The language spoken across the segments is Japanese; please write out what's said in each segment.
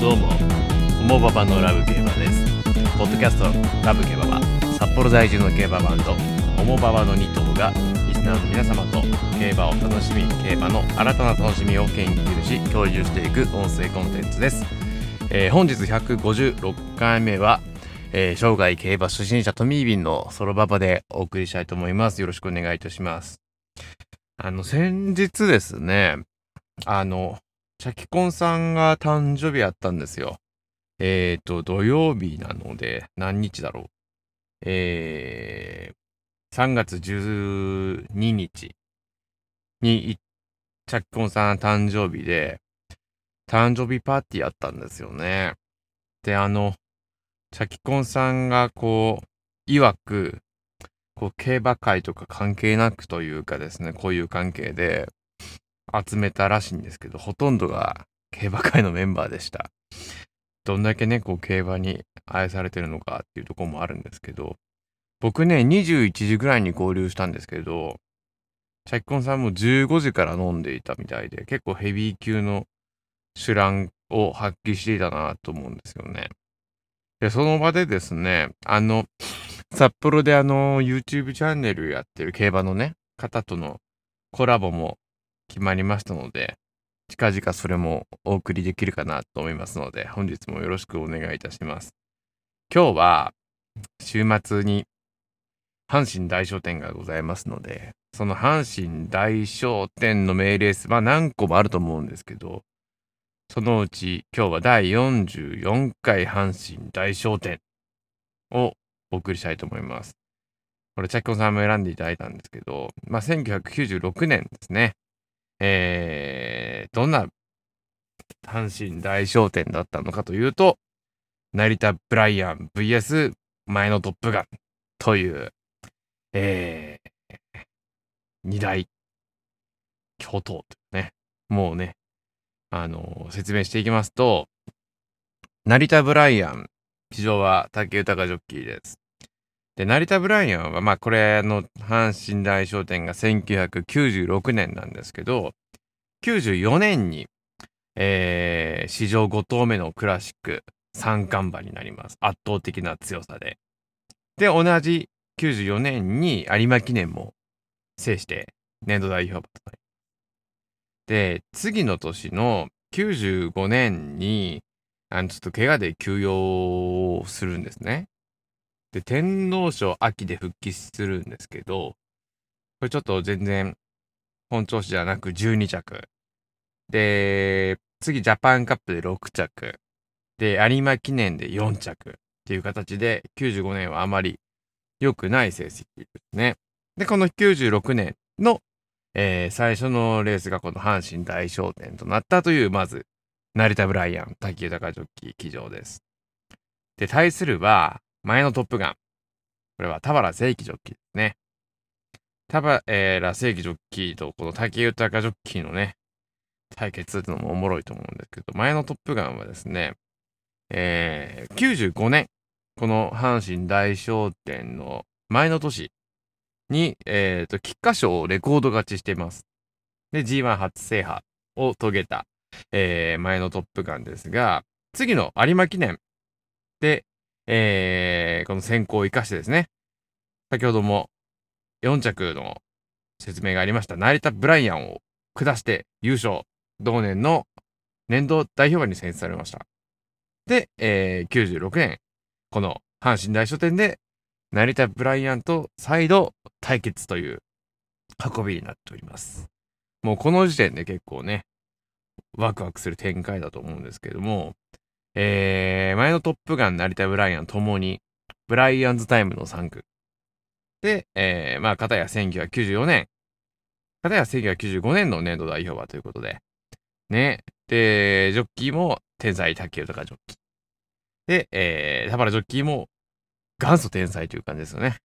どうも、ホモババのラブ競馬です。ポッドキャストラブ競馬は、札幌在住の競馬バンド、ホモババの2頭が、リスナーの皆様と競馬を楽しみ、競馬の新たな楽しみを研究し、共有していく音声コンテンツです。えー本日156回目は、えー生涯競馬初心者トミービンのソロババでお送りしたいと思います。よろしくお願いいたします。あの、先日ですね、あの、チャキコンさんが誕生日やったんですよ。えっ、と、土曜日なので、何日だろう。えー、3月12日に、いチャキコンさん誕生日で、誕生日パーティーやったんですよね。で、あの、チャキコンさんがこう、曰く、こう、競馬会とか関係なくというかですね、こういう関係で、集めたらしいんですけど、ほとんどが競馬界のメンバーでした。どんだけね、こう競馬に愛されてるのかっていうところもあるんですけど、僕ね、21時ぐらいに合流したんですけど、チャキコンさんも15時から飲んでいたみたいで、結構ヘビー級の手腕を発揮していたなと思うんですよね。で、その場でですね、あの、札幌であの、YouTube チャンネルやってる競馬のね、方とのコラボも決まりましたので、近々それもお送りできるかなと思いますので、本日もよろしくお願いいたします。今日は、週末に、阪神大商店がございますので、その阪神大商店の名レース、まあ何個もあると思うんですけど、そのうち今日は第44回阪神大商店をお送りしたいと思います。これ、チャッコさんも選んでいただいたんですけど、まあ1996年ですね。えー、どんな阪神大商店だったのかというと、成田ブライアン VS 前のトップガンという、えー、二大巨頭というね、もうね、あの説明していきますと、成田ブライアン、騎乗は竹豊ジョッキーです。で、成田ブライアンは、まあ、これの阪神大商店が1996年なんですけど、94年に、えー、史上5頭目のクラシック三冠馬になります。圧倒的な強さで。で、同じ94年に有馬記念も制して年度代表馬となりで、次の年の95年に、あの、ちょっと怪我で休養をするんですね。で、天皇賞秋で復帰するんですけど、これちょっと全然本調子じゃなく12着。で、次ジャパンカップで6着。で、有馬記念で4着っていう形で、95年はあまり良くない成績ですね。で、この96年の、えー最初のレースがこの阪神大商店となったという、まず、成田ブライアン、滝豊ジョッキー騎乗です。で、対するは、前のトップガン。これは田原正樹ジョッキーですね。田原正樹ジョッキーとこの竹豊ジョッキーのね、対決っていうのもおもろいと思うんですけど、前のトップガンはですね、えー、95年、この阪神大商店の前の年に、えっ、と、菊花賞をレコード勝ちしています。で、G1 初制覇を遂げた、えー前のトップガンですが、次の有馬記念で、えーこの選考を生かしてですね、先ほども4着の説明がありました、成田ブライアンを下して優勝、同年の年度代表馬に選出されました。で、えー96年、この阪神大書店で、成田ブライアンと再度対決という運びになっております。もうこの時点で結構ね、ワクワクする展開だと思うんですけども、えー、前のトップガン、成田ブライアンともに、ブライアンズタイムの3区。で、えー、まあ、片や1994年、片や1995年の年度代表馬ということで、ね。で、ジョッキーも天才竹豊ジョッキー。で、えー、田原ジョッキーも元祖天才という感じですよね。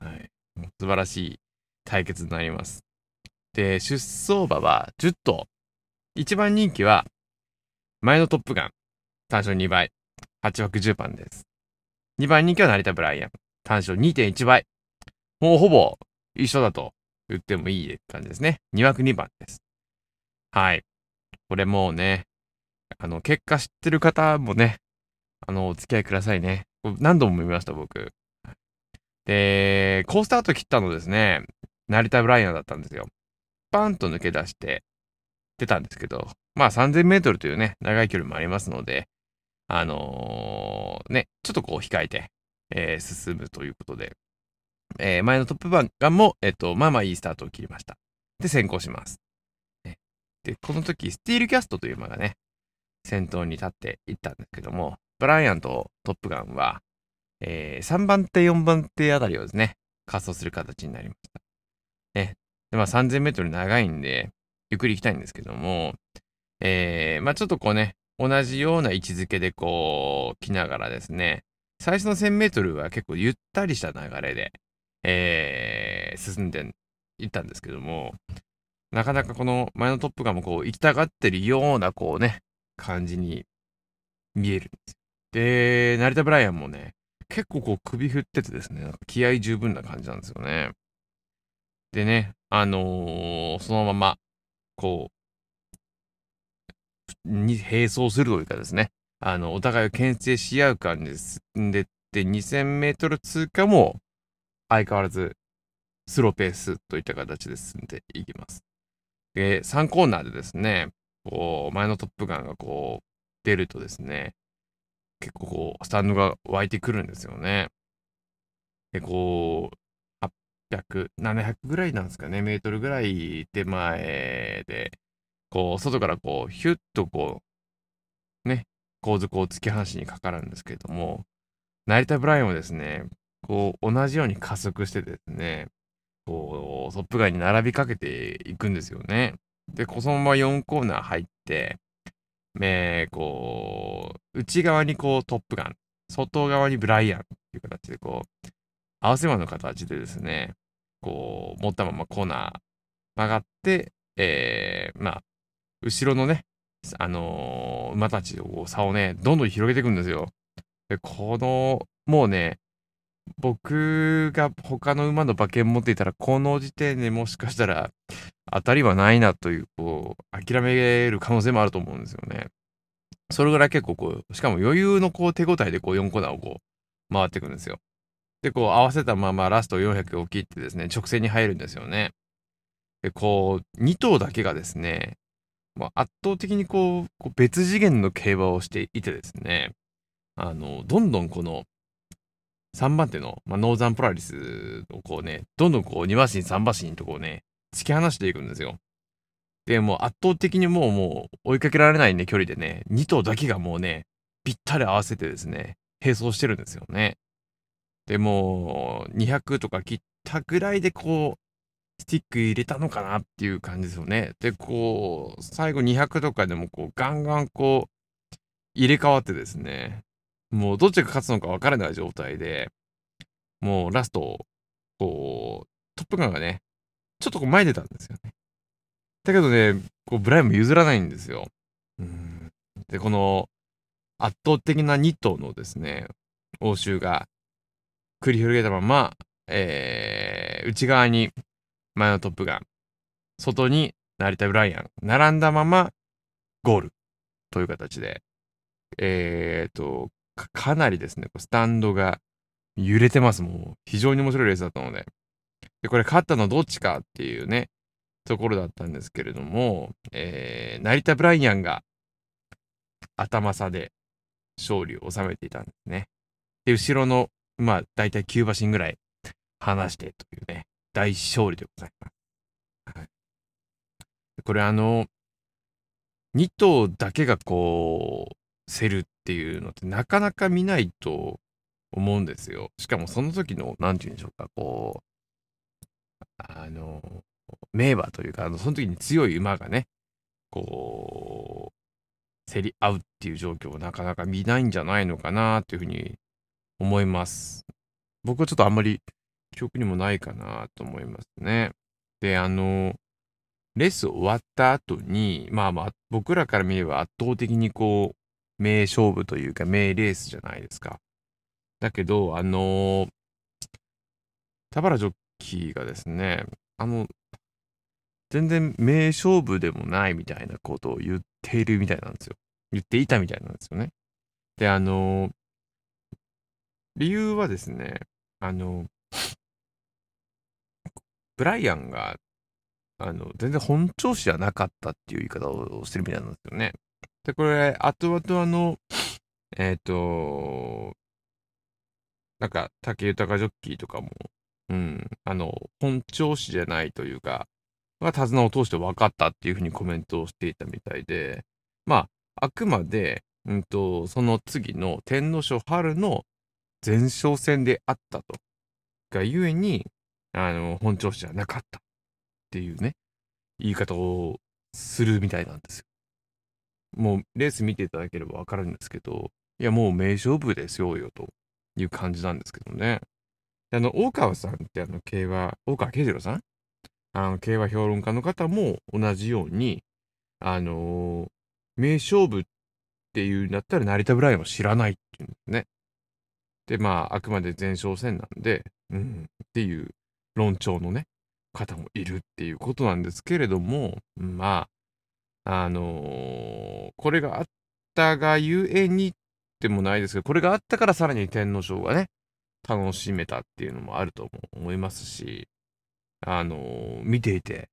はい。素晴らしい対決になります。で、出走馬は10頭。一番人気は、前のトップガン、単勝2倍、8枠10番です。2番人気は成田ブライアン、単勝2.1倍。もうほぼ一緒だと言ってもいい感じですね。2枠2番です。はい。これもうね、あの、結果知ってる方もね、あの、お付き合いくださいね。何度も見ました、僕。で、コースタート切ったのですね、成田ブライアンだったんですよ。パンと抜け出して出たんですけど、まあ3000メートルというね、長い距離もありますので、あのーね、ちょっとこう控えて、えー進むということで、えー前のトップバンガンも、えっ、と、まあまあいいスタートを切りました。で、先行します。ねで、この時、スティールキャストという馬がね、先頭に立っていったんですけども、ブライアンとトップガンは、えー3番手、4番手あたりをですね、滑走する形になりました。ね。で、まあ3000メートル長いんで、ゆっくり行きたいんですけども、えーまあちょっとこうね、同じような位置づけでこう、来ながらですね、最初の1000メートルは結構ゆったりした流れで、えー進んでいったんですけども、なかなかこの前のトップガンもこう行きたがってるようなこうね、感じに見えるんですよ。で、成田ブライアンもね、結構こう首振っててですね、なんか気合十分な感じなんですよね。でね、あのーそのまま、こう、に並走するというかですね、あの、お互いを牽制し合う感じで進んでって、2000メートル通過も相変わらずスローペースといった形で進んでいきます。で、3コーナーでですね、こう、前のトップガンがこう、出るとですね、結構こう、スタンドが湧いてくるんですよね。で、こう、800、700ぐらいなんですかね、メートルぐらい手前で、こう、外からこう、ヒュッとこう、ね、後続を突き放しにかかるんですけれども、成田ブライアンはですね、こう、同じように加速してですね、こう、トップガンに並びかけていくんですよね。で、こそのまま4コーナー入って、えーこう、内側にこうトップガン、外側にブライアンっていう形でこう、合わせ馬の形でですね、こう、持ったままコーナー曲がって、えーまあ、後ろのね、あのー馬たちを差をね、どんどん広げていくんですよ。で、この、もうね、僕が他の馬の馬券持っていたら、この時点でもしかしたら当たりはないなという、こう、諦める可能性もあると思うんですよね。それぐらい結構こう、しかも余裕のこう手応えでこう4コーナーをこう回っていくんですよ。で、こう合わせたままラスト400を切ってですね、直線に入るんですよね。で、こう、2頭だけがですね、まあ、圧倒的にこう、別次元の競馬をしていてですね、あの、どんどんこの、3番手の、まあ、ノーザンポラリスをこうね、どんどんこう2馬身3馬身とこうね、突き放していくんですよ。で、もう圧倒的にもうもう追いかけられないね、距離でね、2頭だけがもうね、ぴったり合わせてですね、並走してるんですよね。で、もう200とか切ったぐらいでこう、スティック入れたのかなっていう感じですよね。で、こう、最後200とかでもこう、ガンガンこう、入れ替わってですね、もうどっちが勝つのか分からない状態で、もうラスト、こう、トップガンがね、ちょっとこう前出たんですよね。だけどね、こうブライアンも譲らないんですよ。うんで、この圧倒的な2頭のですね、応酬が繰り広げたまま、えー、内側に前のトップガン、外に成田ブライアン、並んだままゴールという形で、えーと、かかなりですね、スタンドが揺れてます。もう非常に面白いレースだったので。で、これ勝ったのどっちかっていうね、ところだったんですけれども、えー、成田ブライアンが頭差で勝利を収めていたんですね。で、後ろの、まあ、だいたい9馬身ぐらい離してというね、大勝利でございます。はい、これあの、2頭だけがこう、競るっていうのってなかなか見ないと思うんですよ。しかもその時の、なんて言うんでしょうか、こう、あの、名馬というか、あのその時に強い馬がね、こう、競り合うっていう状況をなかなか見ないんじゃないのかなっていうふうに思います。僕はちょっとあんまり記憶にもないかなと思いますね。で、あの、レース終わった後に、まあまあ、僕らから見れば圧倒的にこう、名勝負というか名レースじゃないですか。だけど、あの田原ジョッキーがですね、あの、全然名勝負でもないみたいなことを言っているみたいなんですよ。言っていたみたいなんですよね。で、あの理由はですね、あのブライアンが、あの、全然本調子じゃなかったっていう言い方をしてるみたいなんですよね。で、これ、後々あの、えっ、と、なんか、竹豊ジョッキーとかも、うん、あの、本調子じゃないというか、が手綱を通して分かったっていうふうにコメントをしていたみたいで、まあ、あくまで、うんと、その次の天皇賞春の前哨戦であったと。がゆえに、あの、本調子じゃなかったっていうね、言い方をするみたいなんですよ。もう、レース見ていただければわかるんですけど、いや、もう名勝負ですよ、よ、という感じなんですけどね。あの、大川さんってあの、競馬、大川慶次郎さん？あの、競馬評論家の方も同じように、あのー、名勝負っていうんだったら成田ブライアンを知らないっていうんですね。で、まあ、あくまで前哨戦なんで、うん、っていう論調のね、方もいるっていうことなんですけれども、まあ、あのー、これがあったがゆえにでもないですけど、これがあったからさらに天皇賞がね、楽しめたっていうのもあると思いますし、あのー、見ていて、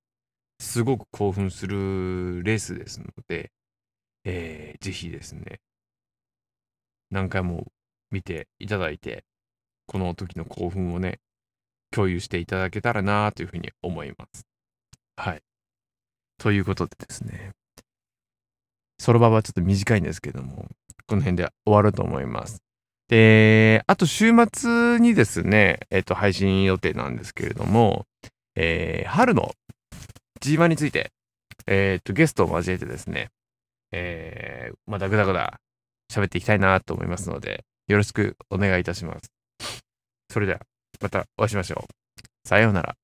すごく興奮するレースですので、えー、ぜひですね、何回も見ていただいて、この時の興奮をね、共有していただけたらなというふうに思います。はい。ということでですね、その場はちょっと短いんですけども、この辺で終わると思います。で、あと週末にですね、えっ、と、配信予定なんですけれども、えー、春の G1 について、えっ、と、ゲストを交えてですね、えー、またぐだぐだ喋っていきたいなと思いますので、よろしくお願いいたします。それでは、またお会いしましょう。さようなら。